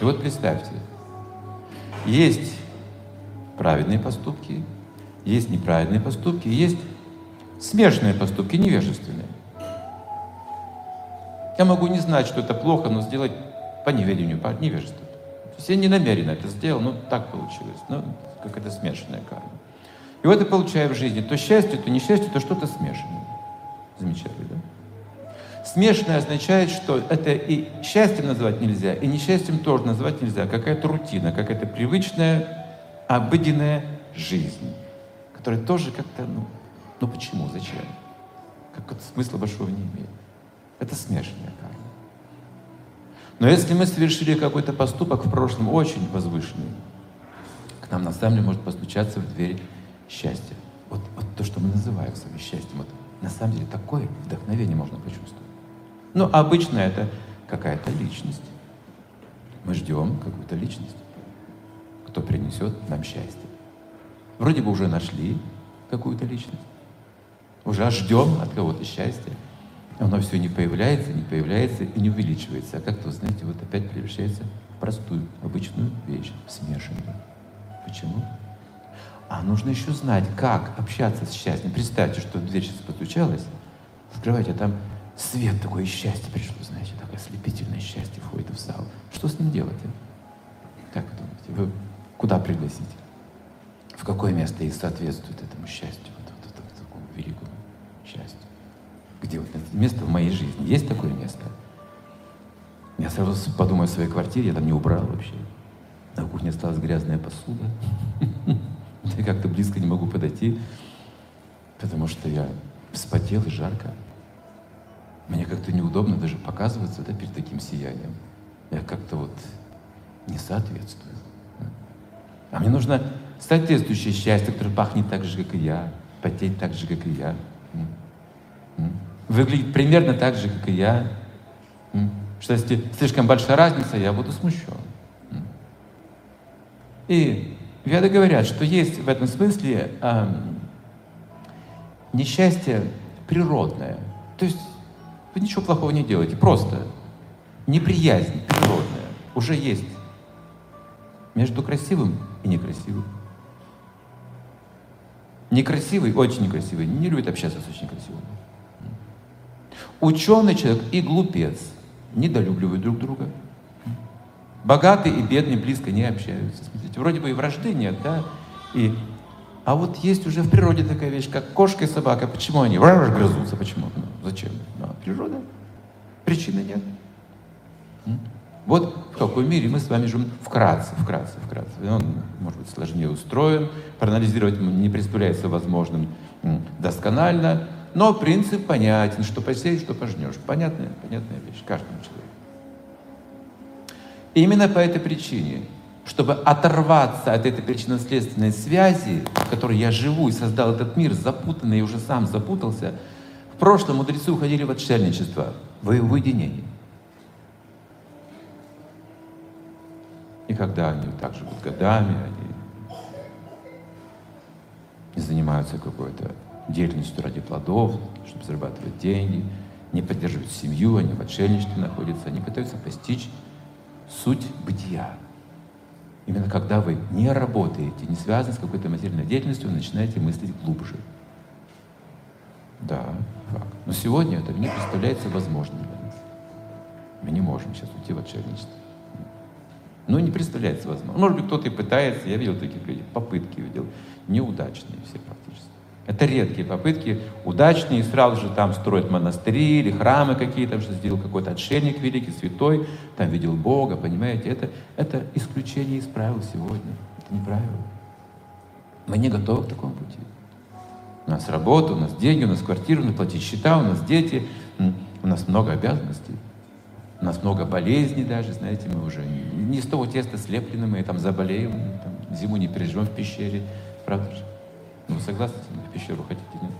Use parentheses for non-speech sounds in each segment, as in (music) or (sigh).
И вот представьте, есть праведные поступки, есть неправедные поступки, есть смешанные поступки, невежественные. Я могу не знать, что это плохо, но сделать по неведению, по невежеству. То есть я не намеренно это сделал, но так получилось. Ну, какая-то смешанная карма. И вот я получаю в жизни то счастье, то несчастье, то что-то смешанное. Замечательно, да? Смешанное означает, что это и счастьем назвать нельзя, и несчастьем тоже назвать нельзя. Какая-то рутина, какая-то привычная, обыденная жизнь, которая тоже как-то, ну, ну почему, зачем? Как смысла большого не имеет. Это смешанная карма. Но если мы совершили какой-то поступок в прошлом очень возвышенный, к нам на самом деле может постучаться в дверь счастья. Вот, вот то, что мы называем своим счастьем, вот на самом деле такое вдохновение можно почувствовать. Но обычно это какая-то личность. Мы ждем какую-то личность, кто принесет нам счастье. Вроде бы уже нашли какую-то личность, уже ждем от кого-то счастья. Оно все не появляется, не появляется и не увеличивается. А как-то, знаете, вот опять превращается в простую, обычную вещь, смешанную. Почему? А нужно еще знать, как общаться с счастьем. Представьте, что дверь сейчас постучалась, открывайте, а там свет такое счастье пришло, знаете, такое ослепительное счастье входит в зал. Что с ним делать? Как вы думаете? Вы куда пригласите? В какое место и соответствует этому счастью, вот, вот, вот, вот такому великому счастью? Где вот это место в моей жизни? Есть такое место? Я сразу подумаю о своей квартире, я там не убрал вообще. На кухне осталась грязная посуда. (laughs) Я как-то близко не могу подойти, потому что я вспотел и жарко. Мне как-то неудобно даже показываться да, перед таким сиянием. Я как-то вот не соответствую. А мне нужно соответствующее счастье, которое пахнет так же, как и я, потеть так же, как и я, выглядеть примерно так же, как и я. Что если слишком большая разница, я буду смущен. И Веды говорят, что есть в этом смысле э, несчастье природное. То есть вы ничего плохого не делаете, просто неприязнь природная уже есть между красивым и некрасивым. Некрасивый, очень некрасивый, не любит общаться с очень красивым. Ученый человек и глупец недолюбливают друг друга. Богатый и бедный близко не общаются. Смотрите, вроде бы и вражды нет, да? И, а вот есть уже в природе такая вещь, как кошка и собака. Почему они грызутся? Почему? Ну, зачем? Ну, природа. Причины нет. Вот в каком мире мы с вами живем вкратце, вкратце, вкратце. Он, может быть, сложнее устроен, проанализировать не представляется возможным досконально, но принцип понятен, что посеешь, что пожнешь. Понятная, понятная вещь каждому человеку. И именно по этой причине, чтобы оторваться от этой причинно-следственной связи, в которой я живу и создал этот мир, запутанный и уже сам запутался, в прошлом мудрецы уходили в отшельничество, в уединение. И когда они так живут годами, они не занимаются какой-то деятельностью ради плодов, чтобы зарабатывать деньги, не поддерживают семью, они в отшельничестве находятся, они пытаются постичь суть бытия. Именно когда вы не работаете, не связаны с какой-то материальной деятельностью, вы начинаете мыслить глубже. Да, факт. Но сегодня это не представляется возможным для нас. Мы не можем сейчас уйти в отшельничество. Ну, не представляется возможным. Может быть, кто-то и пытается, я видел таких людей, попытки видел, неудачные все практически. Это редкие попытки, удачные, и сразу же там строят монастыри или храмы какие-то, что сделал какой-то отшельник великий, святой, там видел Бога, понимаете? Это, это исключение из правил сегодня. Это не правило. Мы не готовы к такому пути. У нас работа, у нас деньги, у нас квартира, у нас платить счета, у нас дети, у нас много обязанностей. У нас много болезней даже, знаете, мы уже не с того теста слеплены, мы там заболеем, там, зиму не переживем в пещере, правда же? Ну, согласны, в пещеру хотите, нет?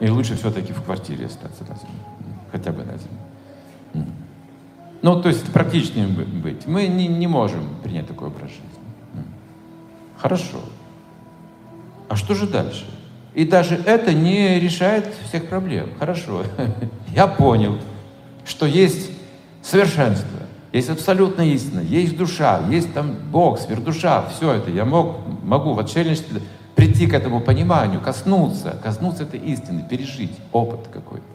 И лучше все-таки в квартире остаться на зиму, хотя бы на зиму. Ну, то есть практичнее быть. Мы не, не можем принять такой образ жизни. Хорошо. А что же дальше? И даже это не решает всех проблем. Хорошо. (laughs) Я понял, что есть совершенство. есть абсолютная истина, есть душа, есть там Бог, сверхдуша, все это. Я мог, могу в отшельничестве прийти к этому пониманию, коснуться, коснуться этой истины, пережить опыт какой-то.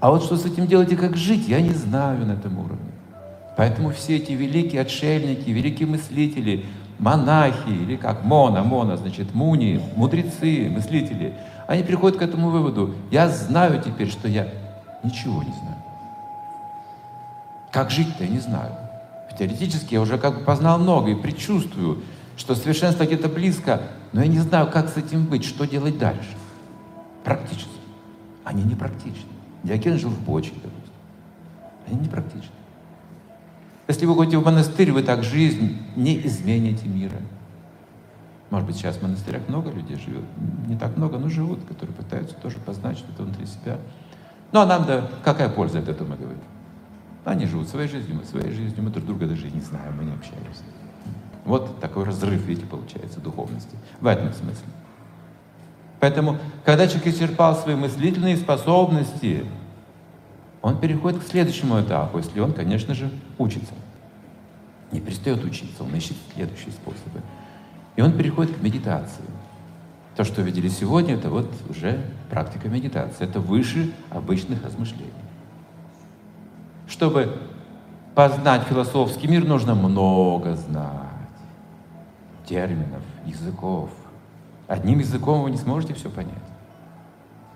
А вот что с этим делать и как жить, я не знаю на этом уровне. Поэтому все эти великие отшельники, великие мыслители, монахи, или как мона, мона, значит, муни, мудрецы, мыслители, они приходят к этому выводу. Я знаю теперь, что я ничего не знаю. Как жить-то я не знаю. Теоретически я уже как бы познал много и предчувствую, что совершенство где-то близко, но я не знаю, как с этим быть, что делать дальше. Практически. Они не практичны. Диоген жил в бочке, допустим. Они не практичны. Если вы ходите в монастырь, вы так жизнь не измените мира. Может быть, сейчас в монастырях много людей живет. Не так много, но живут, которые пытаются тоже познать что-то внутри себя. Ну а нам да, какая польза от этого мы говорим? Они живут своей жизнью, мы своей жизнью, мы друг друга даже не знаем, мы не общаемся. Вот такой разрыв, видите, получается, духовности. В этом смысле. Поэтому, когда человек исчерпал свои мыслительные способности, он переходит к следующему этапу, если он, конечно же, учится. Не перестает учиться, он ищет следующие способы. И он переходит к медитации. То, что видели сегодня, это вот уже практика медитации. Это выше обычных размышлений. Чтобы познать философский мир, нужно много знать терминов, языков. Одним языком вы не сможете все понять.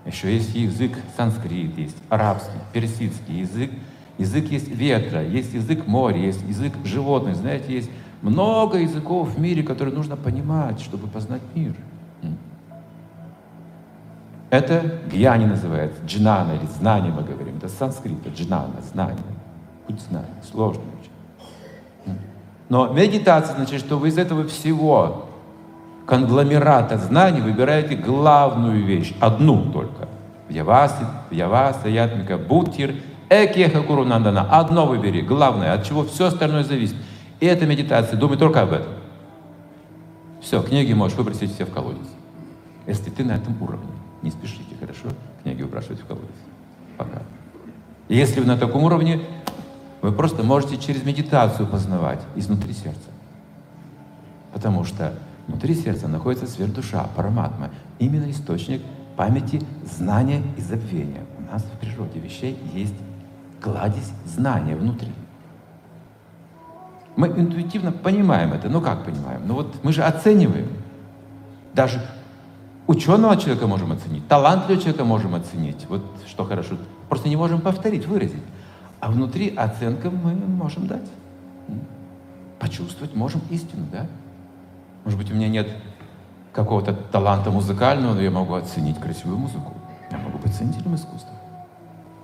Еще есть язык санскрит, есть арабский, персидский язык. Язык есть ветра, есть язык моря, есть язык животных. Знаете, есть много языков в мире, которые нужно понимать, чтобы познать мир. Это гьяни называется, джнана или знание мы говорим. Это санскрит, джнана, знание. Путь знания, очень. Но медитация значит, что вы из этого всего конгломерата знаний выбираете главную вещь, одну только. Вьяваси, Вьяваса, Ятмика, Бутир, Экеха Курунандана. Одно выбери, главное, от чего все остальное зависит. И эта медитация, думай только об этом. Все, книги можешь выбросить все в колодец. Если ты на этом уровне. Не спешите, хорошо? Книги выбрасывать в колодец. Пока. Если вы на таком уровне, вы просто можете через медитацию познавать изнутри сердца. Потому что внутри сердца находится сверхдуша, параматма, именно источник памяти, знания и забвения. У нас в природе вещей есть кладезь знания внутри. Мы интуитивно понимаем это. Ну как понимаем? Ну вот мы же оцениваем. Даже ученого человека можем оценить, талантливого человека можем оценить. Вот что хорошо. Просто не можем повторить, выразить. А внутри оценка мы можем дать. Почувствовать можем истину, да? Может быть, у меня нет какого-то таланта музыкального, но я могу оценить красивую музыку. Я могу быть ценителем искусства,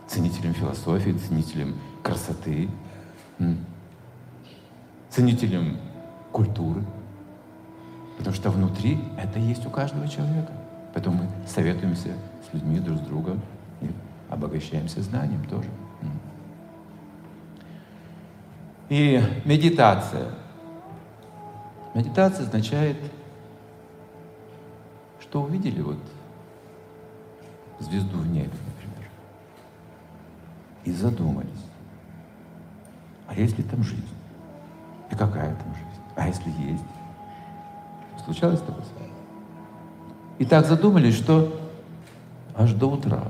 ценителем философии, ценителем красоты, ценителем культуры. Потому что внутри это есть у каждого человека. Поэтому мы советуемся с людьми друг с другом и обогащаемся знанием тоже. И медитация. Медитация означает, что увидели вот звезду в небе, например, и задумались, а есть ли там жизнь? И какая там жизнь? А если есть? Случалось такое с вами? И так задумались, что аж до утра.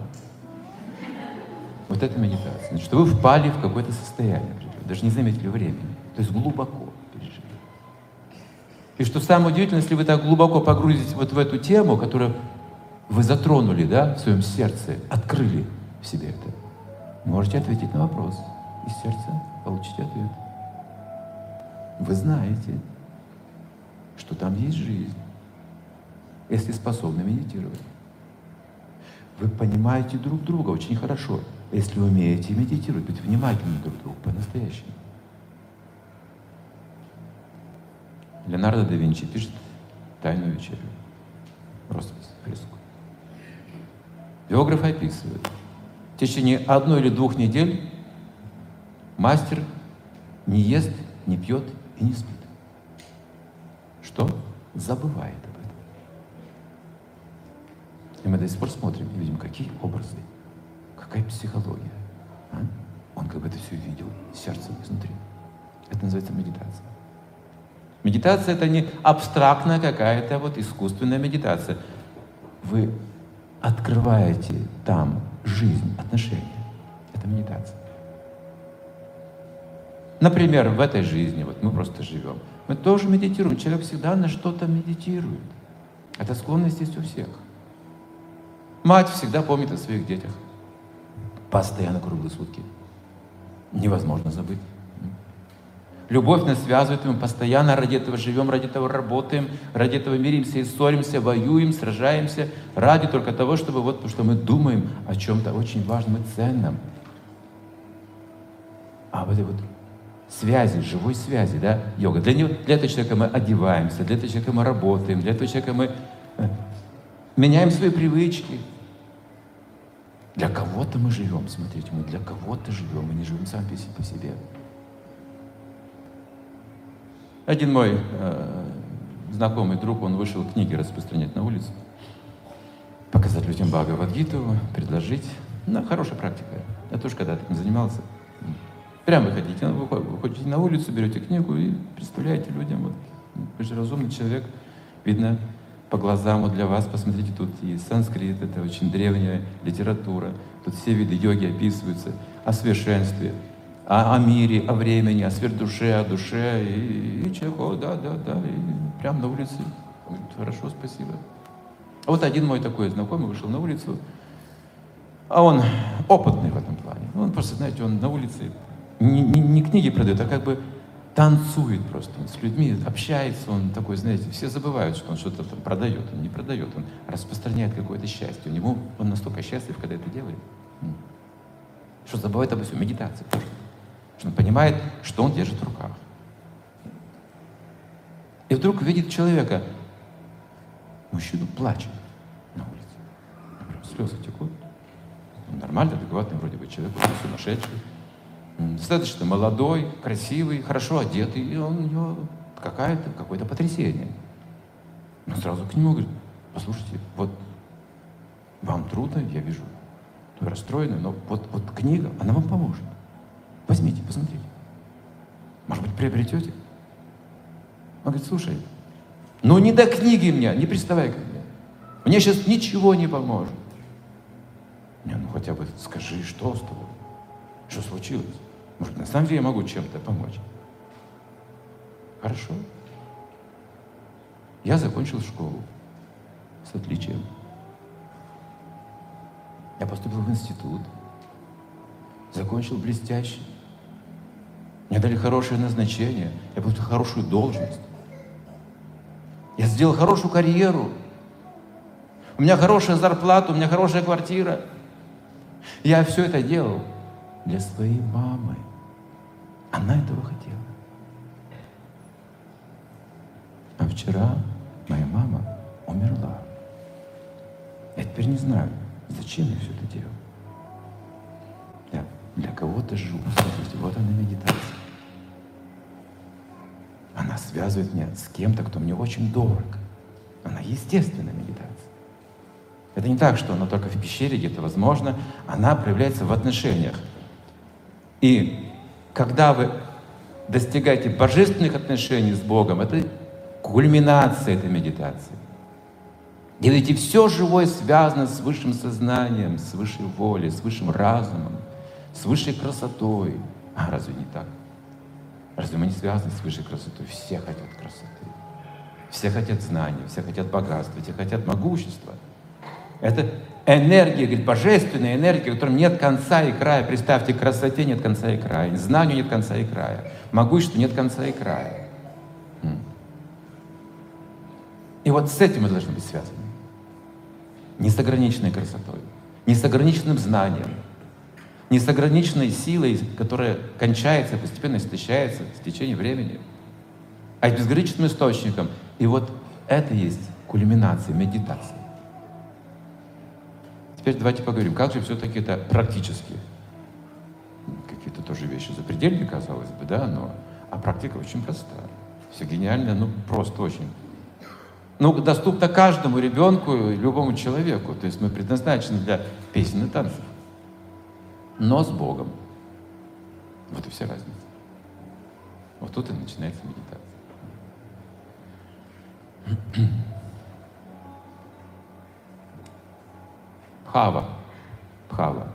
Вот это медитация. Значит, вы впали в какое-то состояние, даже не заметили времени. То есть глубоко пережили. И что самое удивительное, если вы так глубоко погрузитесь вот в эту тему, которую вы затронули, да, в своем сердце, открыли в себе это, можете ответить на вопрос. Из сердца получите ответ. Вы знаете, что там есть жизнь, если способны медитировать. Вы понимаете друг друга очень хорошо, если умеете медитировать, быть внимательны друг к другу по-настоящему. Леонардо да Винчи пишет «Тайную вечерю». Роспись, фреску. Биограф описывает. В течение одной или двух недель мастер не ест, не пьет и не спит. Что? Забывает об этом. И мы до сих пор смотрим и видим, какие образы, какая психология. А? он как бы это все видел сердцем изнутри. Это называется медитация. Медитация это не абстрактная какая-то вот искусственная медитация. Вы открываете там жизнь, отношения. Это медитация. Например, в этой жизни, вот мы просто живем, мы тоже медитируем. Человек всегда на что-то медитирует. Это склонность есть у всех. Мать всегда помнит о своих детях. Постоянно круглые сутки. Невозможно забыть. Любовь нас связывает, мы постоянно ради этого живем, ради этого работаем, ради этого миримся и ссоримся, воюем, сражаемся, ради только того, чтобы вот, потому что мы думаем о чем-то очень важном и ценном. А вот этой вот связи, живой связи, да, йога. Для, него, для этого человека мы одеваемся, для этого человека мы работаем, для этого человека мы э, меняем свои привычки. Для кого-то мы живем, смотрите, мы для кого-то живем, мы не живем сами по себе. Один мой э, знакомый друг, он вышел книги распространять на улицу, показать людям Бхагавадгиту, предложить. Ну, хорошая практика. Я тоже когда-то этим занимался. Прямо выходите, вы выходите на улицу, берете книгу и представляете людям. Вот, вы же разумный человек, видно по глазам вот для вас, посмотрите, тут и санскрит, это очень древняя литература, тут все виды йоги описываются, о совершенстве, о, о мире, о времени, о сверхдуше, о душе. И, и человек, о, да, да, да, и прямо на улице. Говорит, хорошо, спасибо. А вот один мой такой знакомый вышел на улицу, а он опытный в этом плане. Он просто, знаете, он на улице не, не, не книги продает, а как бы танцует просто. Он с людьми общается, он такой, знаете, все забывают, что он что-то там продает. Он не продает, он распространяет какое-то счастье. У него он настолько счастлив, когда это делает. Что забывает обо всем. Медитация тоже. Что он понимает, что он держит в руках. И вдруг видит человека, мужчину плачет на улице. Слезы текут. Он нормально, адекватный вроде бы человек, он сумасшедший. Достаточно молодой, красивый, хорошо одетый, и он, у него какая-то, какое-то потрясение. Но сразу к нему говорит, послушайте, вот вам трудно, я вижу, вы расстроены, но вот, вот книга, она вам поможет. Возьмите, посмотрите. Может быть, приобретете? Он говорит, слушай, ну не до книги мне, не приставай ко мне. Мне сейчас ничего не поможет. Не, ну хотя бы скажи, что с тобой? Что случилось? Может, на самом деле я могу чем-то помочь? Хорошо. Я закончил школу с отличием. Я поступил в институт. Закончил блестяще. Мне дали хорошее назначение, я получил хорошую должность. Я сделал хорошую карьеру. У меня хорошая зарплата, у меня хорошая квартира. Я все это делал для своей мамы. Она этого хотела. А вчера моя мама умерла. Я теперь не знаю, зачем я все это делал. Я для кого-то живу. Смотрите, вот она медитация. Она связывает меня с кем-то, кто мне очень дорог. Она естественная медитация. Это не так, что она только в пещере где-то возможно. Она проявляется в отношениях. И когда вы достигаете божественных отношений с Богом, это кульминация этой медитации. Делайте все живое связано с высшим сознанием, с высшей волей, с высшим разумом, с высшей красотой. А разве не так? Разве мы не связаны с высшей красотой? Все хотят красоты. Все хотят знания, все хотят богатства, все хотят могущества. Это энергия, говорит, божественная энергия, в которой нет конца и края. Представьте, красоте нет конца и края, знанию нет конца и края, могуществу нет конца и края. И вот с этим мы должны быть связаны. Не с ограниченной красотой, не с ограниченным знанием, не с ограниченной силой, которая кончается, постепенно истощается в течение времени, а с безграничным источником. И вот это есть кульминация медитации. Теперь давайте поговорим, как же все-таки это практически. Какие-то тоже вещи запредельные, казалось бы, да, но а практика очень простая. Все гениально, ну просто очень. Ну, доступно каждому ребенку, любому человеку. То есть мы предназначены для песен и танцев. Но с Богом. Вот и вся разница. Вот тут и начинается медитация. Пхава. Пхава.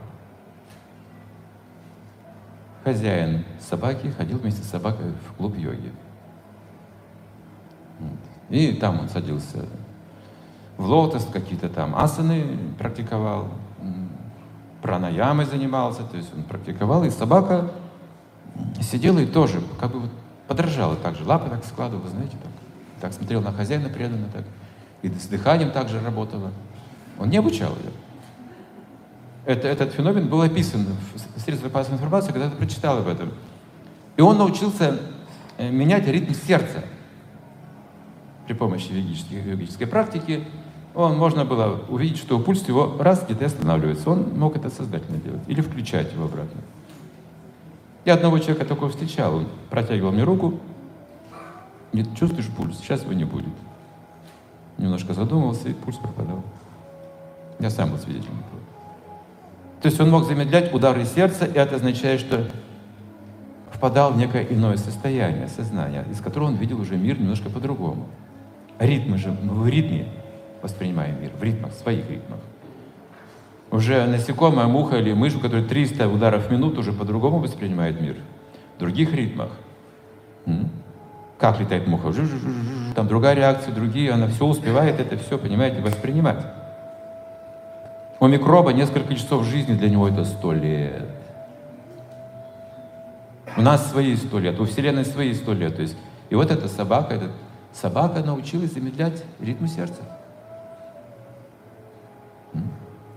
Хозяин собаки ходил вместе с собакой в клуб йоги. И там он садился в лотос, какие-то там асаны практиковал, пранаямой занимался, то есть он практиковал, и собака сидела и тоже как бы вот подражала так же, лапы так складывала, знаете, так, так смотрел на хозяина преданно так, и с дыханием также работала. Он не обучал ее. Это, этот феномен был описан в средствах массовой информации, когда я прочитал об этом. И он научился э, менять ритм сердца при помощи йогической, йогической практики. Он, можно было увидеть, что пульс его раз где-то останавливается. Он мог это сознательно делать или включать его обратно. Я одного человека такого встречал. Он протягивал мне руку. Говорит, чувствуешь пульс? Сейчас его не будет. Немножко задумался, и пульс пропадал. Я сам был свидетелем этого. То есть он мог замедлять удары сердца, и это означает, что впадал в некое иное состояние сознания, из которого он видел уже мир немножко по-другому. Ритмы же, мы в ритме воспринимаем мир, в ритмах, в своих ритмах. Уже насекомая, муха или мышь, у которой 300 ударов в минуту, уже по-другому воспринимает мир. В других ритмах. Как летает муха? Там другая реакция, другие, она все успевает это все, понимаете, воспринимать. У микроба несколько часов жизни для него это сто лет. У нас свои сто лет, у Вселенной свои сто лет. То есть, и вот эта собака, эта собака научилась замедлять ритм сердца.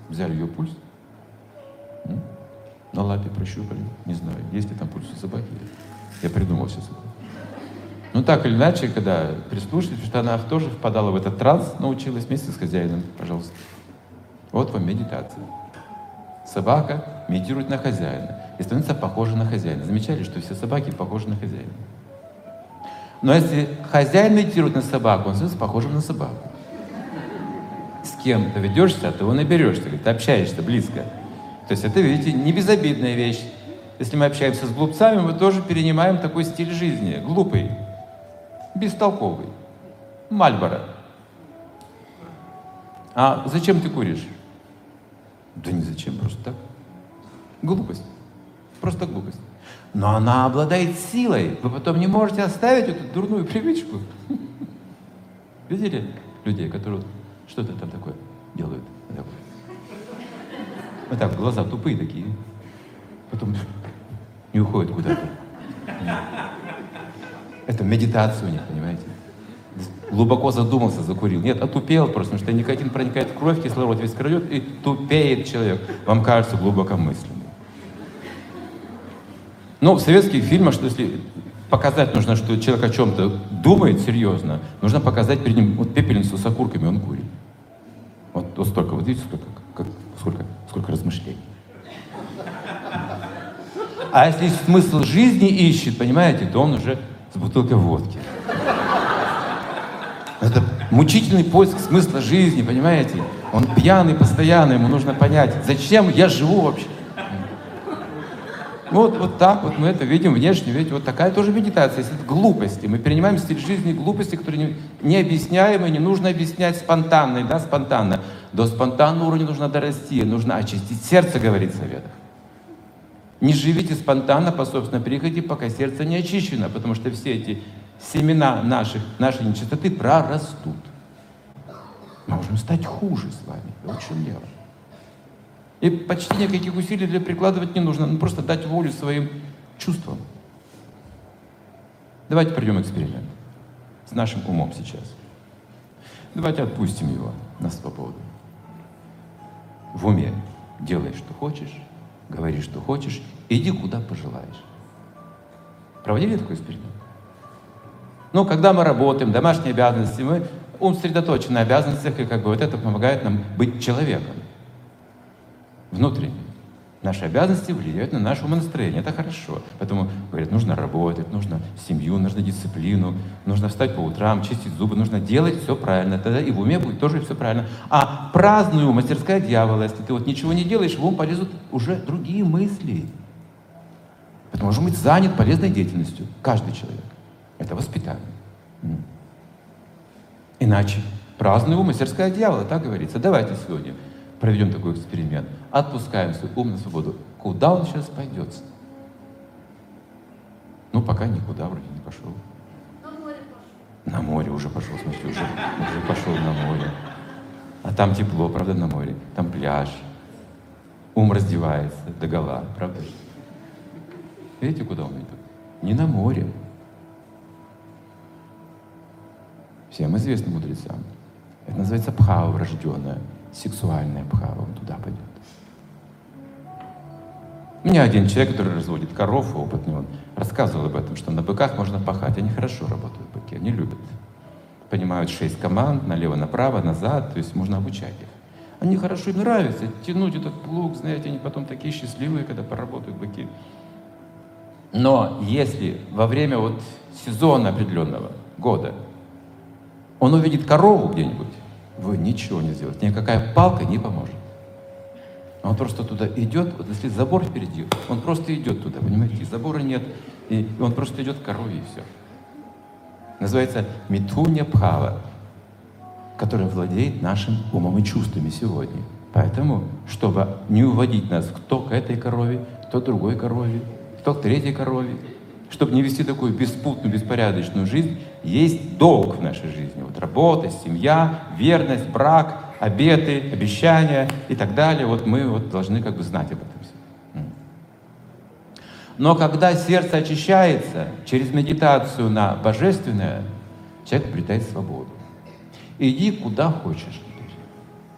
Взяли ее пульс, на лапе прощупали, не знаю, есть ли там пульс у собаки. Я придумал сейчас это. Ну так или иначе, когда прислушались, что она тоже впадала в этот транс, научилась вместе с хозяином, пожалуйста. Вот вам медитация. Собака медитирует на хозяина и становится похожа на хозяина. Замечали, что все собаки похожи на хозяина? Но если хозяин медитирует на собаку, он становится похожим на собаку. С кем ты ведешься, а ты его наберешься, ты общаешься близко. То есть это, видите, не безобидная вещь. Если мы общаемся с глупцами, мы тоже перенимаем такой стиль жизни. Глупый, бестолковый. Мальборо. А зачем ты куришь? Да ни зачем, просто так. Глупость. Просто глупость. Но она обладает силой. Вы потом не можете оставить эту дурную привычку. (laughs) Видели людей, которые что-то там такое делают? Вот так, глаза тупые такие. Потом не уходят куда-то. Это медитация у них, понимаете? Глубоко задумался, закурил. Нет, отупел просто, потому что никотин проникает в кровь, кислород весь крадет, и тупеет человек. Вам кажется глубокомысленным. Но в советских фильмах, что если показать нужно, что человек о чем-то думает серьезно, нужно показать перед ним вот пепельницу с окурками, он курит. Вот, вот столько, вот видите, сколько, как, сколько, сколько размышлений. А если смысл жизни ищет, понимаете, то он уже с бутылкой водки. Это мучительный поиск смысла жизни, понимаете? Он пьяный постоянно, ему нужно понять, зачем я живу вообще. Вот, вот так вот мы это видим внешне, видите, вот такая тоже медитация, если это глупости. Мы перенимаем стиль жизни глупости, которые не, не нужно объяснять спонтанно, да, спонтанно. До спонтанного уровня нужно дорасти, нужно очистить сердце, говорит совет. Не живите спонтанно по собственной приходе, пока сердце не очищено, потому что все эти семена наших, нашей нечистоты прорастут. Мы можем стать хуже с вами. Вот в чем дело. И почти никаких усилий для прикладывать не нужно. Ну, просто дать волю своим чувствам. Давайте пройдем эксперимент с нашим умом сейчас. Давайте отпустим его на свободу. В уме делай, что хочешь, говори, что хочешь, иди, куда пожелаешь. Проводили такой эксперимент? Ну, когда мы работаем, домашние обязанности, мы ум сосредоточен на обязанностях, и как бы вот это помогает нам быть человеком. Внутренне. Наши обязанности влияют на наше умонастроение. Это хорошо. Поэтому, говорят, нужно работать, нужно семью, нужно дисциплину, нужно встать по утрам, чистить зубы, нужно делать все правильно. Тогда и в уме будет тоже все правильно. А праздную мастерская дьявола, если ты вот ничего не делаешь, в ум полезут уже другие мысли. Поэтому должен быть занят полезной деятельностью. Каждый человек. Это воспитание. Иначе праздный ум, мастерская дьявола, так говорится. Давайте сегодня проведем такой эксперимент. Отпускаем свой ум на свободу. Куда он сейчас пойдет? Ну, пока никуда вроде не пошел. На море пошел. На море уже пошел, смотрите, уже, уже пошел на море. А там тепло, правда, на море. Там пляж. Ум раздевается до гола, правда? Видите, куда он идет? Не на море. Всем известно мудрецам. Это называется пхава врожденная, сексуальная пхава, он туда пойдет. У меня один человек, который разводит коров, опытный, он рассказывал об этом, что на быках можно пахать. Они хорошо работают, быки, они любят. Понимают шесть команд, налево, направо, назад, то есть можно обучать их. Они хорошо, им нравится тянуть этот плуг, знаете, они потом такие счастливые, когда поработают быки. Но если во время вот сезона определенного года он увидит корову где-нибудь, вы ничего не сделаете, никакая палка не поможет. Он просто туда идет, вот если забор впереди, он просто идет туда, понимаете, забора нет, и он просто идет к корове и все. Называется Митуня Пхава, которым владеет нашим умом и чувствами сегодня. Поэтому, чтобы не уводить нас кто к этой корове, кто к другой корове, кто к третьей корове, чтобы не вести такую беспутную, беспорядочную жизнь, есть долг в нашей жизни. Вот работа, семья, верность, брак, обеты, обещания и так далее. Вот мы вот должны как бы знать об этом. Но когда сердце очищается через медитацию на божественное, человек обретает свободу. Иди куда хочешь.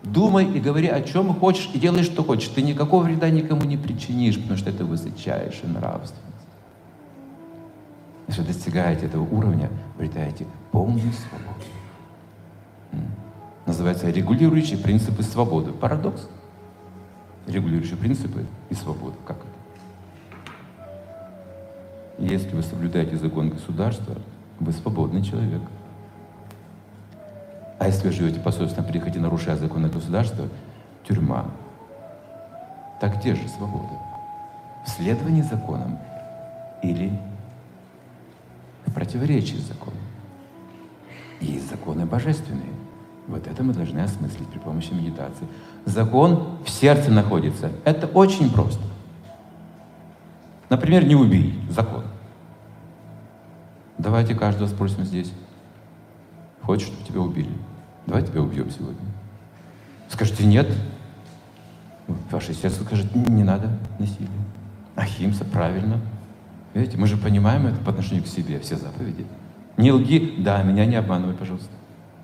Думай и говори о чем хочешь, и делай, что хочешь. Ты никакого вреда никому не причинишь, потому что это высочайшая нравственность. Если вы достигаете этого уровня, обретаете полную свободу. Называется регулирующие принципы свободы. Парадокс. Регулирующие принципы и свобода. Как это? Если вы соблюдаете закон государства, вы свободный человек. А если вы живете по собственному приходе, нарушая законы государства, тюрьма. Так где же свобода? В следовании законам или в противоречии с законом? Есть законы божественные. Вот это мы должны осмыслить при помощи медитации. Закон в сердце находится. Это очень просто. Например, не убей. Закон. Давайте каждого спросим здесь. Хочешь, чтобы тебя убили? Давай тебя убьем сегодня. Скажите нет. Ваше сердце скажет, не надо насилия. Ахимса, правильно. Видите, мы же понимаем это по отношению к себе, все заповеди. Не лги, да, меня не обманывай, пожалуйста.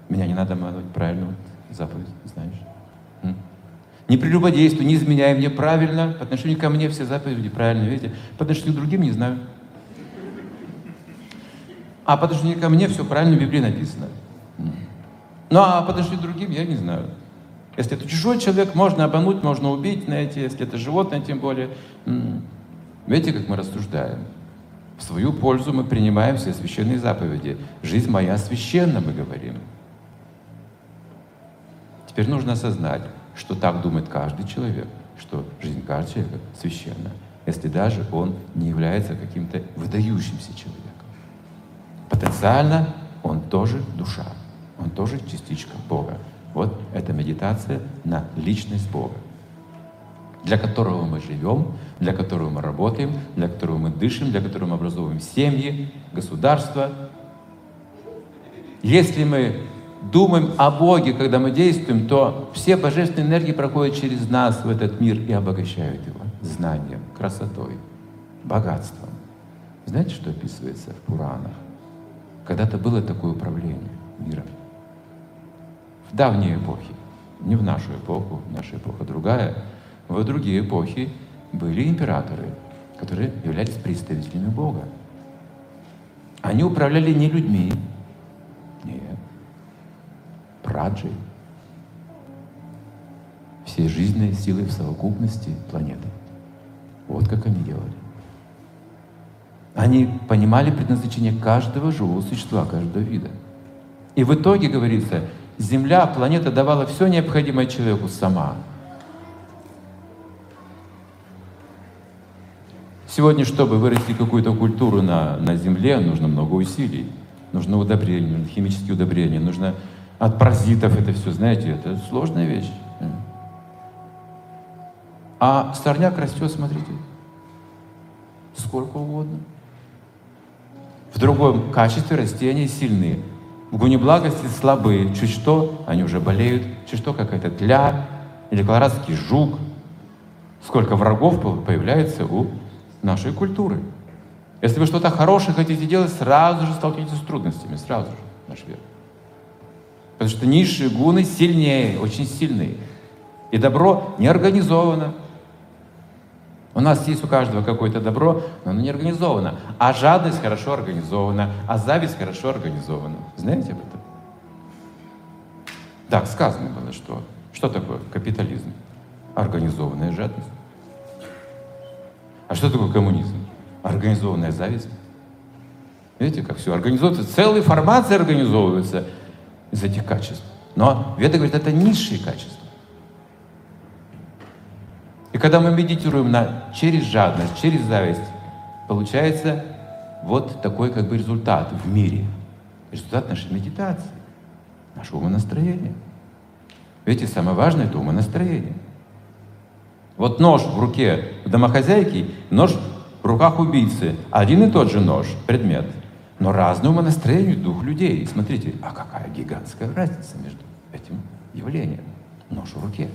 Меня не надо обманывать, правильно, вот заповедь, знаешь. М? Не прелюбодействуй, не изменяй мне правильно, по отношению ко мне все заповеди правильно, видите. По отношению к другим не знаю. А по отношению ко мне все правильно в Библии написано. Ну а по отношению к другим я не знаю. Если это чужой человек, можно обмануть, можно убить, знаете, если это животное, тем более. Видите, как мы рассуждаем? В свою пользу мы принимаем все священные заповеди. Жизнь моя священна, мы говорим. Теперь нужно осознать, что так думает каждый человек, что жизнь каждого человека священна, если даже он не является каким-то выдающимся человеком. Потенциально он тоже душа, он тоже частичка Бога. Вот это медитация на личность Бога, для которого мы живем, для которого мы работаем, для которого мы дышим, для которого мы образовываем семьи, государства. Если мы думаем о Боге, когда мы действуем, то все божественные энергии проходят через нас в этот мир и обогащают его знанием, красотой, богатством. Знаете, что описывается в Пуранах? Когда-то было такое управление миром. В давние эпохи, не в нашу эпоху, наша эпоха другая, в другие эпохи были императоры, которые являлись представителями Бога. Они управляли не людьми, нет, праджей, всей жизненной силой в совокупности планеты. Вот как они делали. Они понимали предназначение каждого живого существа, каждого вида. И в итоге, говорится, Земля, планета давала все необходимое человеку сама. Сегодня, чтобы вырастить какую-то культуру на, на земле, нужно много усилий. Нужно удобрение, нужно химические удобрения, нужно от паразитов это все, знаете, это сложная вещь. А сорняк растет, смотрите, сколько угодно. В другом качестве растения сильные. В гуне благости слабые. Чуть что, они уже болеют. Чуть что, какая-то тля или колорадский жук. Сколько врагов появляется у нашей культуры. Если вы что-то хорошее хотите делать, сразу же столкнетесь с трудностями, сразу же, наш век. Потому что низшие гуны сильнее, очень сильные. И добро не организовано. У нас есть у каждого какое-то добро, но оно не организовано. А жадность хорошо организована, а зависть хорошо организована. Знаете об этом? Так, сказано было, что что такое капитализм? Организованная жадность. А что такое коммунизм? Организованная зависть. Видите, как все организовывается, целые формации организовываются из этих качеств. Но Веда говорит, это низшие качества. И когда мы медитируем на, через жадность, через зависть, получается вот такой как бы результат в мире. Результат нашей медитации, нашего умонастроения. Видите, самое важное — это умонастроение. Вот нож в руке домохозяйки, нож в руках убийцы. Один и тот же нож, предмет. Но разное умонастроение дух людей. Смотрите, а какая гигантская разница между этим явлением. Нож в руке.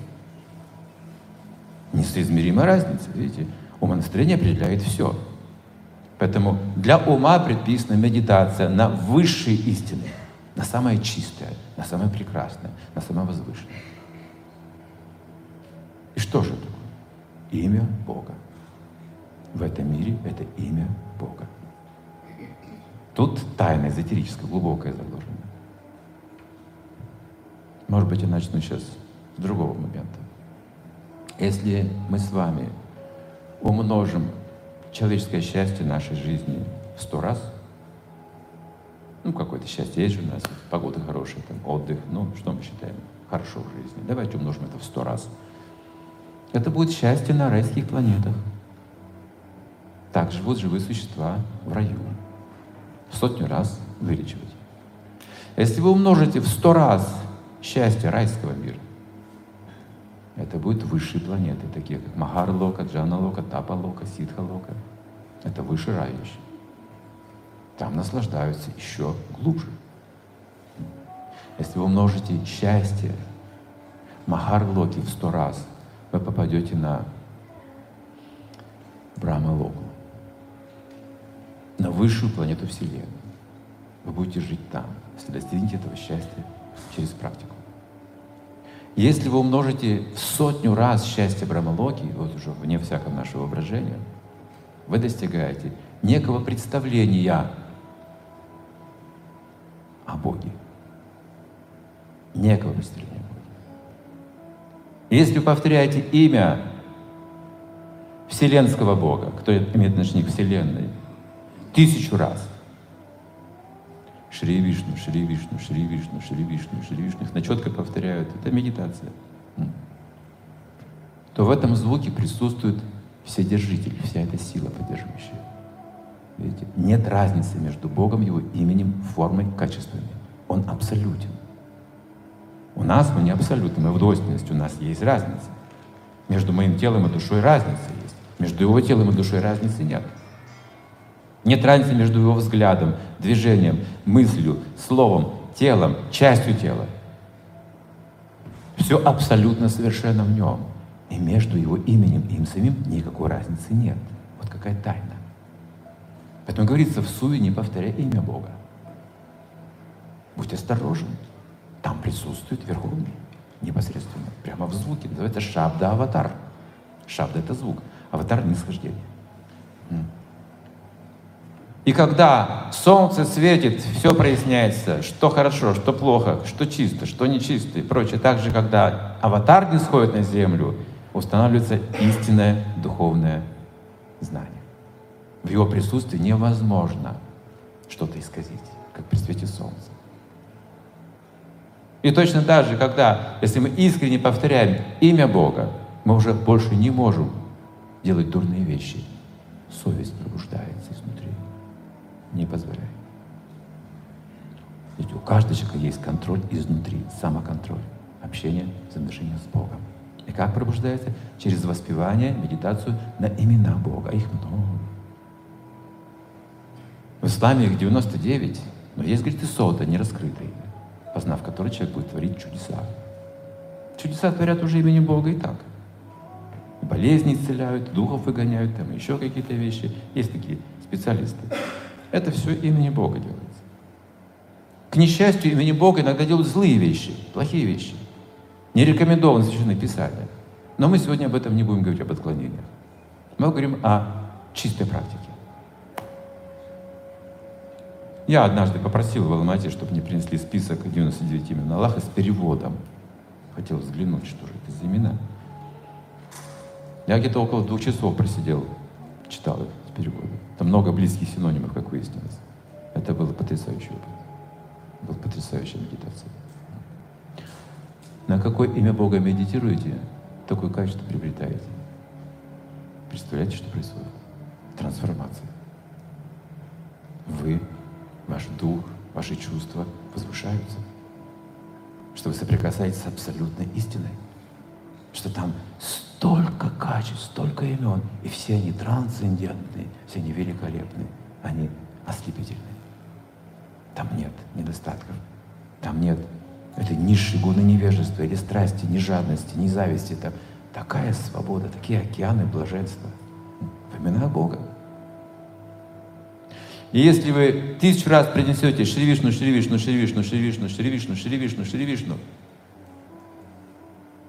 Несоизмеримая разница, видите? Умонастроение определяет все. Поэтому для ума предписана медитация на высшие истины, на самое чистое, на самое прекрасное, на самое возвышенное. И что же такое? Имя Бога. В этом мире это имя Бога. Тут тайна эзотерическая, глубокая заложена. Может быть, я начну сейчас с другого момента. Если мы с вами умножим человеческое счастье нашей жизни в сто раз, ну, какое-то счастье есть же у нас, погода хорошая, там, отдых, ну, что мы считаем хорошо в жизни. Давайте умножим это в сто раз. Это будет счастье на райских планетах. Так живут живые существа в раю. В сотню раз увеличивать. Если вы умножите в сто раз счастье райского мира, это будут высшие планеты, такие как Махар-лока, Джана-лока, Тапа-лока, Ситха-лока. Это выше рай еще. Там наслаждаются еще глубже. Если вы умножите счастье Махар-локи в сто раз, вы попадете на Брахма-локу, на высшую планету Вселенной. Вы будете жить там, если достигнете этого счастья через практику. Если вы умножите в сотню раз счастье Брамалоки, вот уже вне всякого нашего воображения, вы достигаете некого представления о Боге. Некого представления. Если повторяете имя Вселенского Бога, кто имеет отношение к Вселенной, тысячу раз – Шри Вишну, Шри Вишну, Шри Вишну, Шри Вишну, Шри Вишну, их четко повторяют, это медитация, то в этом звуке присутствует Вседержитель, вся эта сила поддерживающая. Видите? Нет разницы между Богом, Его именем, формой, качествами. Он абсолютен. У нас мы не абсолютны, мы в двойственности, у нас есть разница. Между моим телом и душой разница есть. Между его телом и душой разницы нет. Нет разницы между его взглядом, движением, мыслью, словом, телом, частью тела. Все абсолютно совершенно в нем. И между его именем и им самим никакой разницы нет. Вот какая тайна. Поэтому говорится, в суе не повторяй имя Бога. Будь осторожен. Там присутствует Верховный непосредственно, прямо в звуке. Это шабда аватар. Шабда — это звук. Аватар — нисхождение. И когда солнце светит, все проясняется, что хорошо, что плохо, что чисто, что нечисто и прочее. Также, когда аватар не сходит на землю, устанавливается истинное духовное знание. В его присутствии невозможно что-то исказить, как при свете солнца. И точно так же, когда, если мы искренне повторяем имя Бога, мы уже больше не можем делать дурные вещи совесть пробуждается изнутри. Не позволяй. Ведь у каждого человека есть контроль изнутри, самоконтроль, общение, взаимоотношения с Богом. И как пробуждается? Через воспевание, медитацию на имена Бога. Их много. В исламе их 99, но есть, говорит, и сота, не раскрытые, познав который человек будет творить чудеса. Чудеса творят уже имени Бога и так. Болезни исцеляют, духов выгоняют, там еще какие-то вещи. Есть такие специалисты. Это все имени Бога делается. К несчастью, имени Бога иногда делают злые вещи, плохие вещи. Не рекомендовано священное писание. Но мы сегодня об этом не будем говорить, об отклонениях. Мы говорим о чистой практике. Я однажды попросил в Алмате, чтобы мне принесли список 99 имен Аллаха с переводом. Хотел взглянуть, что же это за имена. Я где-то около двух часов просидел, читал их с переводом. Там много близких синонимов, как выяснилось. Это было потрясающий опыт. Был потрясающая медитация. На какое имя Бога медитируете, такое качество приобретаете. Представляете, что происходит? Трансформация. Вы ваш дух, ваши чувства возвышаются. Что вы соприкасаетесь с абсолютной истиной. Что там столько качеств, столько имен, и все они трансцендентные, все они великолепные, они ослепительные. Там нет недостатков, там нет этой низшей гуны невежества или страсти, ни жадности, ни зависти. Там такая свобода, такие океаны блаженства в Бога. И если вы тысячу раз принесете Шри Вишну, Шри Вишну, Шри Вишну, Шри Вишну, Шри Вишну, Шри Вишну, Шри Вишну,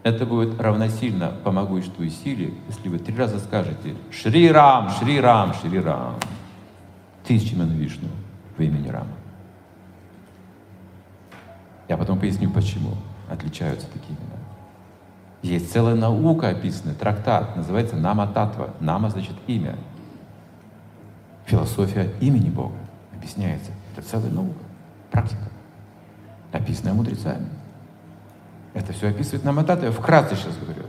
это будет равносильно по могуществу и силе, если вы три раза скажете Шри Рам, Шри Рам, Шри Рам. Тысячи имен Вишну в имени Рама. Я потом поясню, почему отличаются такие имена. Есть целая наука описанная, трактат, называется Нама Татва. Нама значит имя. Философия имени Бога объясняется. Это целая наука, практика, описанная мудрецами. Это все описывает нам Атата. Я вкратце сейчас говорю.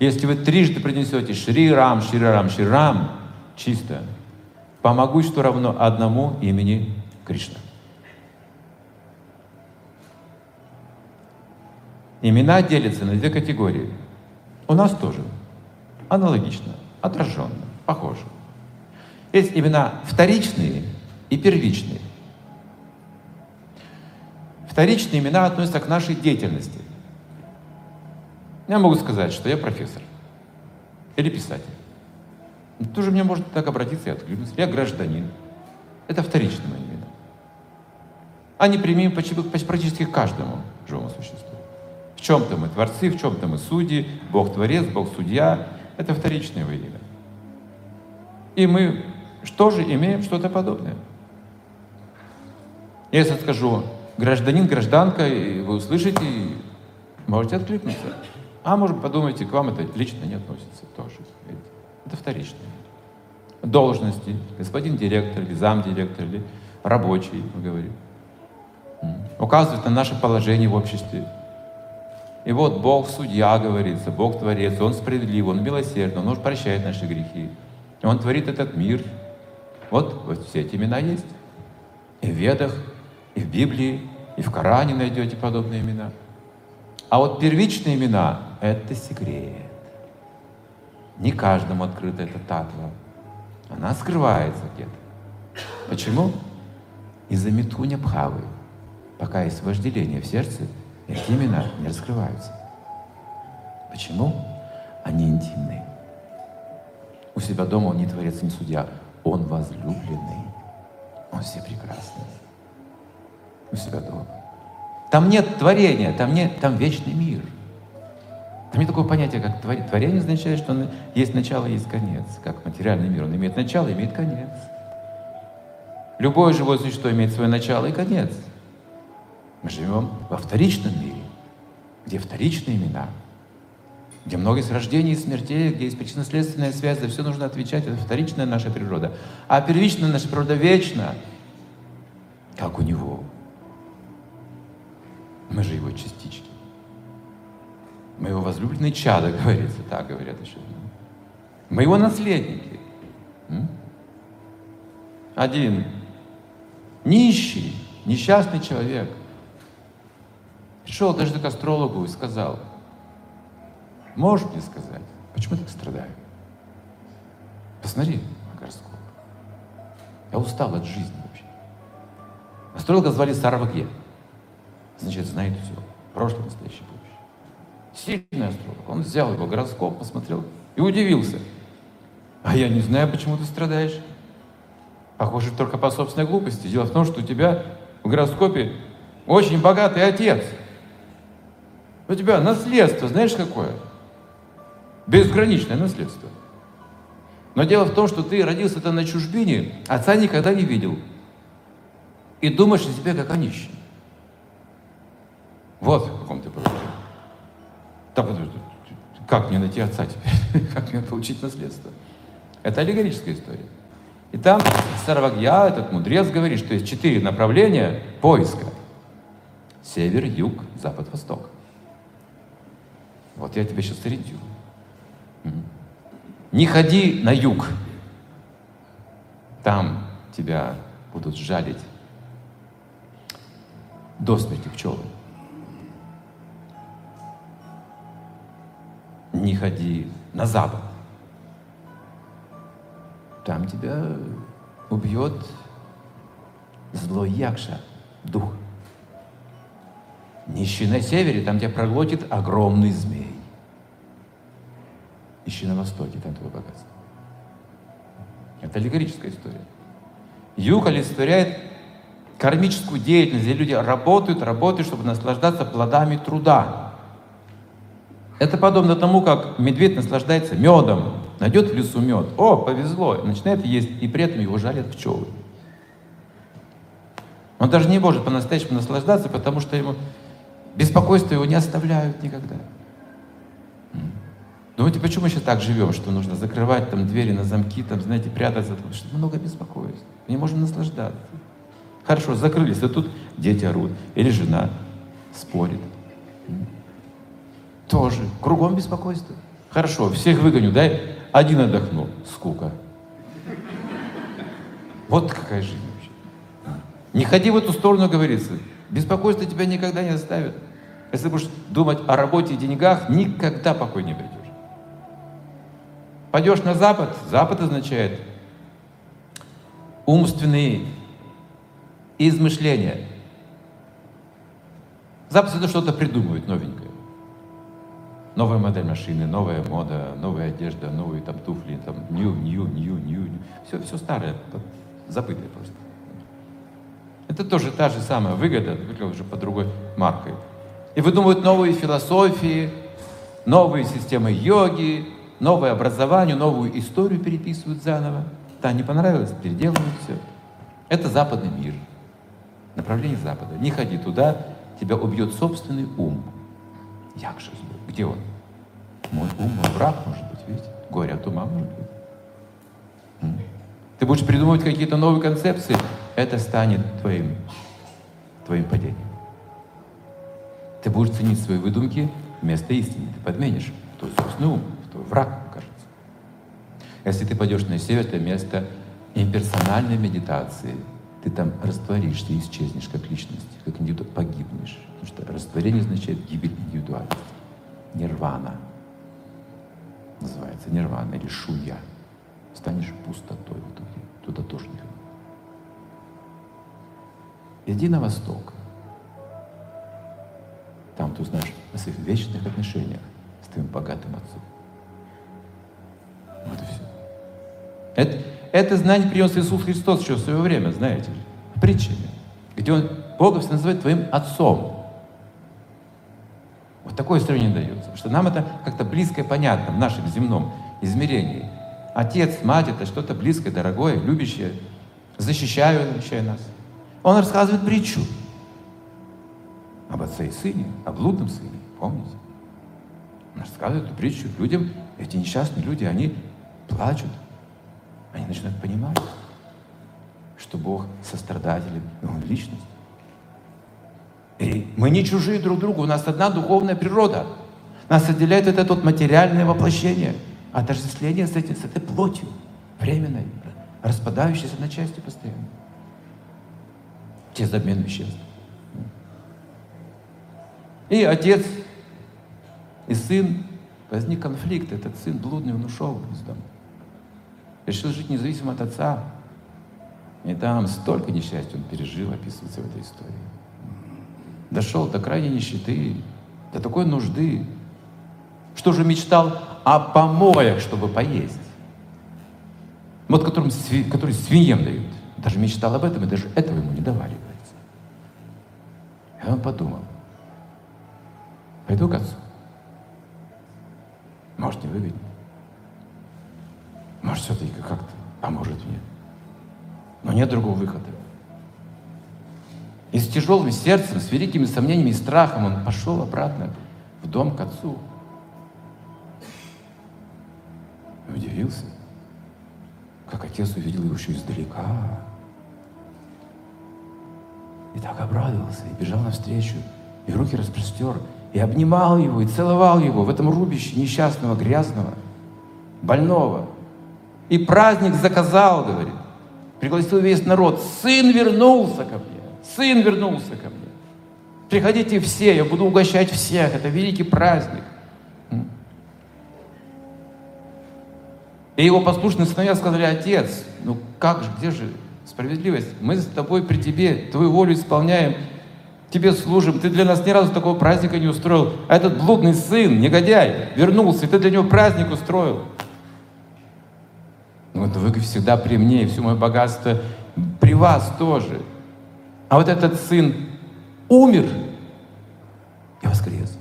Если вы трижды принесете Шри Рам, Шри Рам, Шри Рам, чисто, по могуществу равно одному имени Кришна. Имена делятся на две категории. У нас тоже. Аналогично, отраженно, похоже. Есть имена вторичные и первичные. Вторичные имена относятся к нашей деятельности. Я могу сказать, что я профессор или писатель. Тоже мне может так обратиться и откликнуться. Я гражданин. Это вторичные мои имена. Они применимы практически каждому живому существу. В чем-то мы творцы, в чем-то мы судьи, Бог творец, Бог судья. Это вторичные его имя. И мы что же имеем что-то подобное. Если скажу гражданин, гражданка, и вы услышите, можете откликнуться. А может подумайте, к вам это лично не относится тоже. Это вторичное. Должности, господин директор или замдиректор, или рабочий, мы говорим. Указывает на наше положение в обществе. И вот Бог судья, говорится, Бог творец, Он справедлив, Он милосердный, Он может прощать наши грехи. И Он творит этот мир, вот, вот все эти имена есть. И в Ведах, и в Библии, и в Коране найдете подобные имена. А вот первичные имена — это секрет. Не каждому открыта эта татва. Она скрывается где-то. Почему? Из-за метуня бхавы. Пока есть вожделение в сердце, эти имена не раскрываются. Почему? Они интимные. У себя дома он не творец, не судья. Он возлюбленный. Он все прекрасный. У себя дома. Там нет творения, там, нет, там вечный мир. Там нет такого понятия, как творение. Творение означает, что есть начало, есть конец. Как материальный мир. Он имеет начало, имеет конец. Любое живое существо имеет свое начало и конец. Мы живем во вторичном мире, где вторичные имена — где много есть рождений и смертей, где есть причинно-следственная связь, за все нужно отвечать, это вторичная наша природа. А первичная наша природа вечна, как у Него. Мы же Его частички. Мы Его возлюбленные чада, (laughs) говорится, так говорят еще. Мы его наследники. Один нищий, несчастный человек пришел даже к астрологу и сказал, можешь мне сказать, почему я так страдаю? Посмотри на гороскоп. Я устал от жизни вообще. Астролога звали Сарваге. Значит, знает все. Прошлое, настоящее, будущее. Сильный астролог. Он взял его гороскоп, посмотрел и удивился. А я не знаю, почему ты страдаешь. Похоже, только по собственной глупости. Дело в том, что у тебя в гороскопе очень богатый отец. У тебя наследство, знаешь какое? Безграничное наследство. Но дело в том, что ты родился-то на чужбине, отца никогда не видел. И думаешь о себе как о нищем. Вот в каком ты положении. Да, как мне найти отца теперь? (laughs) как мне получить наследство? Это аллегорическая история. И там Сарвагья, этот мудрец, говорит, что есть четыре направления поиска. Север, юг, запад, восток. Вот я тебе сейчас ориентирую. Не ходи на юг. Там тебя будут жалить до смерти пчелы. Не ходи на запад. Там тебя убьет злой Якша, дух. Не на севере, там тебя проглотит огромный змей. Ищи на востоке, там твое богатство. Это аллегорическая история. Юг олицетворяет кармическую деятельность, где люди работают, работают, чтобы наслаждаться плодами труда. Это подобно тому, как медведь наслаждается медом, найдет в лесу мед, о, повезло, начинает есть, и при этом его жалят пчелы. Он даже не может по-настоящему наслаждаться, потому что ему беспокойство его не оставляют никогда. Думаете, почему мы сейчас так живем, что нужно закрывать там двери на замки, там, знаете, прятаться, потому что много беспокойств. Не можем наслаждаться. Хорошо, закрылись, а тут дети орут, или жена спорит. Тоже. Кругом беспокойство. Хорошо, всех выгоню, дай один отдохнул. Скука. Вот какая жизнь вообще. Не ходи в эту сторону, говорится. Беспокойство тебя никогда не оставит. Если будешь думать о работе и деньгах, никогда покой не придешь. Пойдешь на Запад, Запад означает умственные измышления. Запад это что-то придумывает новенькое. Новая модель машины, новая мода, новая одежда, новые там туфли, там нью, нью, нью, нью. Все, все старое, забытое просто. Это тоже та же самая выгода, только уже по другой маркой. И выдумывают новые философии, новые системы йоги, новое образование, новую историю переписывают заново. Да, не понравилось, переделывают все. Это западный мир. Направление Запада. Не ходи туда, тебя убьет собственный ум. Як же злой? Где он? Мой ум, мой враг, может быть, видите? Горе от ума, может быть. Ты будешь придумывать какие-то новые концепции, это станет твоим, твоим падением. Ты будешь ценить свои выдумки вместо истины. Ты подменишь твой собственный ум враг окажется. Если ты пойдешь на север, это место имперсональной медитации. Ты там растворишься исчезнешь как личность, как индивиду, погибнешь. Потому что растворение означает гибель индивидуальности. Нирвана называется, нирвана или шуя. Станешь пустотой в итоге. Туда тоже не. Иди на восток. Там ты узнаешь о своих вечных отношениях с твоим богатым отцом. Это, это знание принес Иисус Христос еще в свое время, знаете ли, притчами, где Он Бога все называет твоим отцом. Вот такое сравнение дается, что нам это как-то близко и понятно в нашем земном измерении. Отец, мать — это что-то близкое, дорогое, любящее, защищающее нас. Он рассказывает притчу об отце и сыне, о блудном сыне, помните? Он рассказывает эту притчу людям, эти несчастные люди, они плачут, они начинают понимать, что Бог сострадателен, и Он личность. И мы не чужие друг другу, у нас одна духовная природа. Нас отделяет это вот материальное воплощение. отождествление с, этим, с этой плотью, временной, распадающейся на части постоянно. Через обмен веществ. И отец и сын, возник конфликт, этот сын блудный, он ушел из дома. Решил жить независимо от отца. И там столько несчастья он пережил, описывается в этой истории. Дошел до крайней нищеты, до такой нужды, что же мечтал о помоях, чтобы поесть. Вот которым, который свиньям дают. Даже мечтал об этом, и даже этого ему не давали. И он подумал, пойду к отцу. Может, не выгодно. Может, все-таки как-то поможет мне. Но нет другого выхода. И с тяжелым сердцем, с великими сомнениями и страхом он пошел обратно в дом к отцу. И удивился, как отец увидел его еще издалека. И так обрадовался, и бежал навстречу, и руки распростер, и обнимал его, и целовал его в этом рубище несчастного, грязного, больного. И праздник заказал, говорит. Пригласил весь народ. Сын вернулся ко мне. Сын вернулся ко мне. Приходите все, я буду угощать всех. Это великий праздник. И его послушные сыновья сказали, отец, ну как же, где же справедливость? Мы с тобой при тебе, твою волю исполняем, тебе служим, ты для нас ни разу такого праздника не устроил. А этот блудный сын, негодяй, вернулся, и ты для него праздник устроил. Ну, вот вы всегда при мне, и все мое богатство при вас тоже. А вот этот сын умер и воскрес.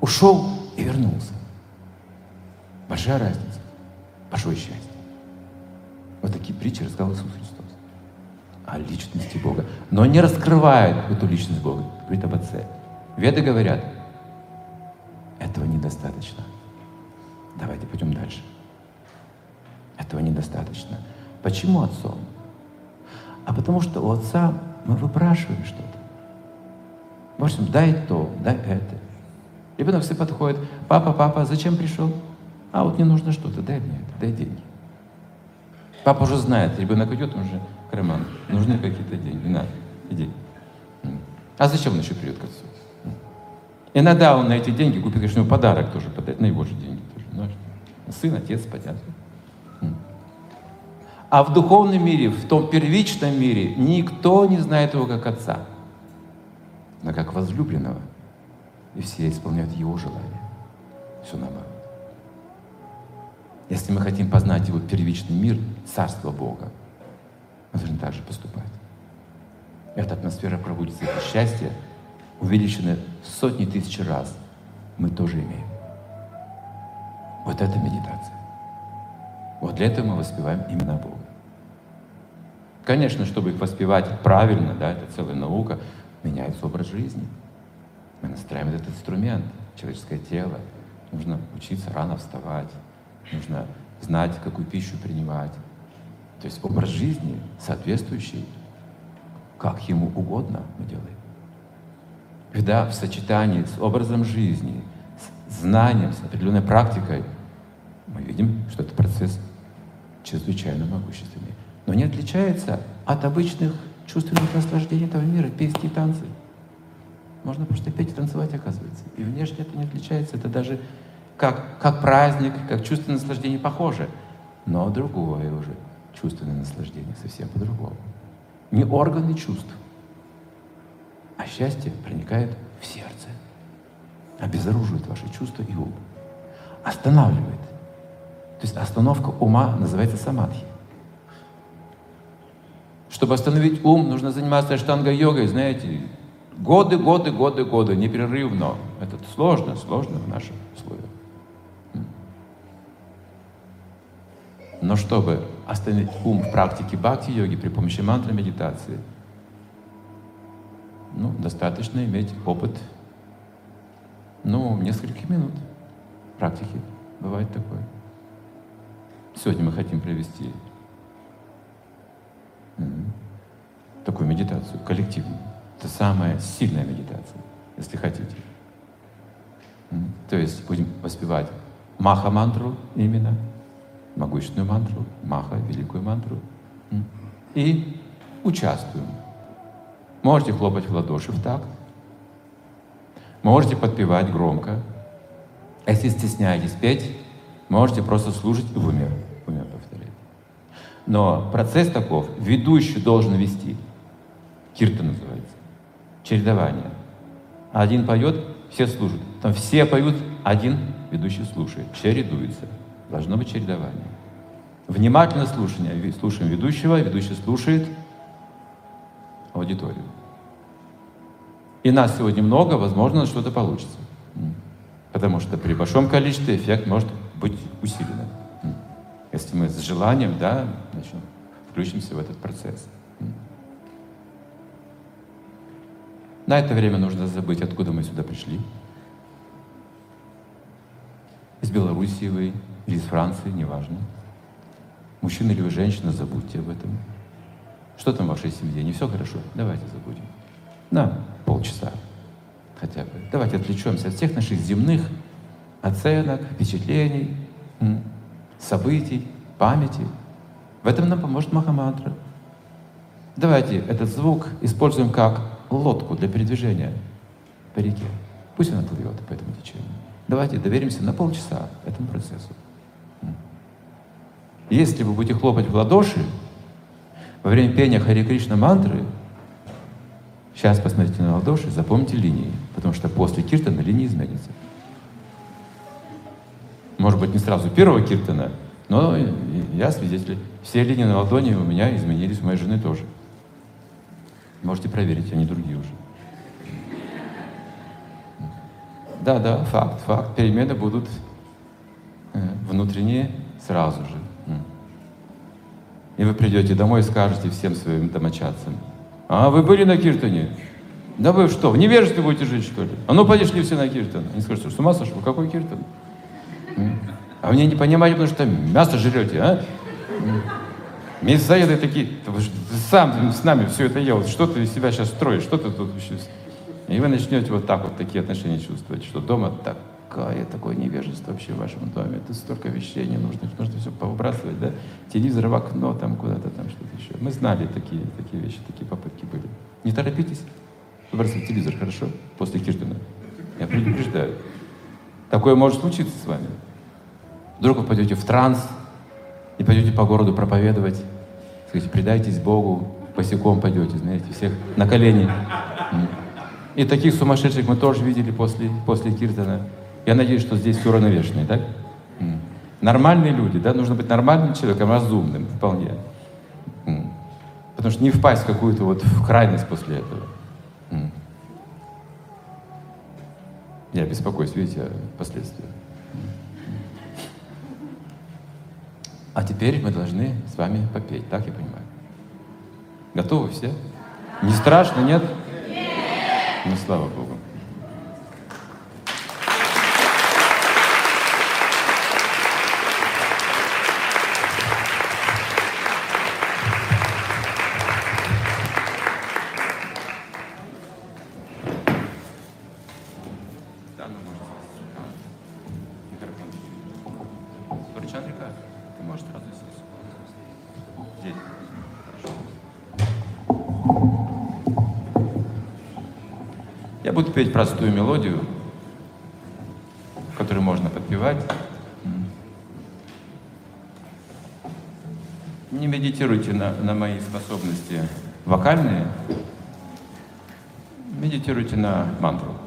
Ушел и вернулся. Большая разница. Большое счастье. Вот такие притчи рассказал Иисус Христос о личности Бога. Но не раскрывает эту личность Бога. Говорит об Отце. Веды говорят, этого недостаточно. Давайте пойдем дальше. Этого недостаточно. Почему отцом? А потому что у отца мы выпрашиваем что-то. В общем, дай то, дай это. Ребенок все подходит, папа, папа, зачем пришел? А вот мне нужно что-то, дай мне это, дай деньги. Папа уже знает, ребенок идет, он уже карман. Нужны какие-то деньги. На, иди. А зачем он еще придет к отцу? Иногда он на эти деньги купит, конечно, подарок тоже подать, на его же деньги тоже. Сын, отец, понятно. А в духовном мире, в том первичном мире, никто не знает его как отца, но как возлюбленного. И все исполняют его желания. Все наоборот. Если мы хотим познать его первичный мир, царство Бога, мы должны так же поступать. Эта атмосфера пробудится, это счастье, увеличенное сотни тысяч раз, мы тоже имеем. Вот это медитация. Вот для этого мы воспеваем имена Бога. Конечно, чтобы их воспевать правильно, да, это целая наука, меняется образ жизни. Мы настраиваем этот инструмент, человеческое тело. Нужно учиться рано вставать, нужно знать, какую пищу принимать, то есть образ жизни соответствующий, как ему угодно мы делаем. Когда в сочетании с образом жизни, с знанием, с определенной практикой, мы видим, что этот процесс чрезвычайно могущественный. Но не отличается от обычных чувственных наслаждений этого мира, песни и танцы. Можно просто петь и танцевать, оказывается. И внешне это не отличается. Это даже как, как праздник, как чувственное наслаждение похоже. Но другое уже чувственное наслаждение совсем по-другому. Не органы чувств, а счастье проникает в сердце, обезоруживает ваши чувства и ум, останавливает. То есть остановка ума называется самадхи. Чтобы остановить ум, нужно заниматься штанга-йогой, знаете, годы, годы, годы, годы, непрерывно. Это сложно, сложно в нашем условиях. Но чтобы остановить ум в практике бхакти-йоги при помощи мантры медитации, ну, достаточно иметь опыт, ну, нескольких минут практики. Бывает такое. Сегодня мы хотим провести такую медитацию коллективную. Это самая сильная медитация, если хотите. То есть будем воспевать маха-мантру именно, могущественную мантру, маха, великую мантру. И участвуем. Можете хлопать в ладоши в такт, можете подпевать громко. Если стесняетесь петь, можете просто слушать в уме. Но процесс таков, ведущий должен вести. Кирта называется. Чередование. Один поет, все слушают. Там все поют, один ведущий слушает. Чередуется. Должно быть чередование. Внимательно слушание. Слушаем ведущего, ведущий слушает аудиторию. И нас сегодня много, возможно, что-то получится. Потому что при большом количестве эффект может быть усилен. Если мы с желанием, да, начнем, включимся в этот процесс. На это время нужно забыть, откуда мы сюда пришли. Из Белоруссии вы, или из Франции, неважно. Мужчина или вы женщина, забудьте об этом. Что там в вашей семье? Не все хорошо? Давайте забудем. На полчаса хотя бы. Давайте отвлечемся от всех наших земных оценок, впечатлений, событий, памяти. В этом нам поможет Махамантра. Давайте этот звук используем как лодку для передвижения по реке. Пусть она плывет по этому течению. Давайте доверимся на полчаса этому процессу. Если вы будете хлопать в ладоши во время пения Хари Кришна мантры, сейчас посмотрите на ладоши, запомните линии, потому что после киртана линии изменятся. Может быть, не сразу первого киртана, но я свидетель. Все линии на ладони у меня изменились, у моей жены тоже. Можете проверить, они другие уже. Да, да, факт, факт. Перемены будут э, внутренние сразу же. И вы придете домой и скажете всем своим домочадцам, а вы были на Киртане? Да вы что, в невежестве будете жить, что ли? А ну подошли все на Киртан. Они скажут, что с ума сошел? Какой Киртан? А вы не понимаете, потому что мясо жрете, а? Мясоеды такие, сам с нами все это ел, что ты из себя сейчас строишь, что ты тут еще... И вы начнете вот так вот такие отношения чувствовать, что дома такая, такое невежество вообще в вашем доме, это столько вещей не нужно, нужно все повыбрасывать, да? Телевизор в окно, там куда-то, там что-то еще. Мы знали такие, такие вещи, такие попытки были. Не торопитесь, выбрасывать телевизор, хорошо? После Киртона. Я предупреждаю. Такое может случиться с вами. Вдруг вы пойдете в транс, и пойдете по городу проповедовать, скажите, предайтесь Богу, босиком пойдете, знаете, всех на колени. И таких сумасшедших мы тоже видели после, после Киртана. Я надеюсь, что здесь все уравновешенные, так? Нормальные люди, да, нужно быть нормальным человеком, разумным вполне. Потому что не впасть в какую-то вот в крайность после этого. Я беспокоюсь, видите, о А теперь мы должны с вами попеть, так я понимаю? Готовы все? Не страшно, нет? Ну, слава Богу. Петь простую мелодию, которую можно подпевать. Не медитируйте на, на мои способности вокальные, медитируйте на мантру.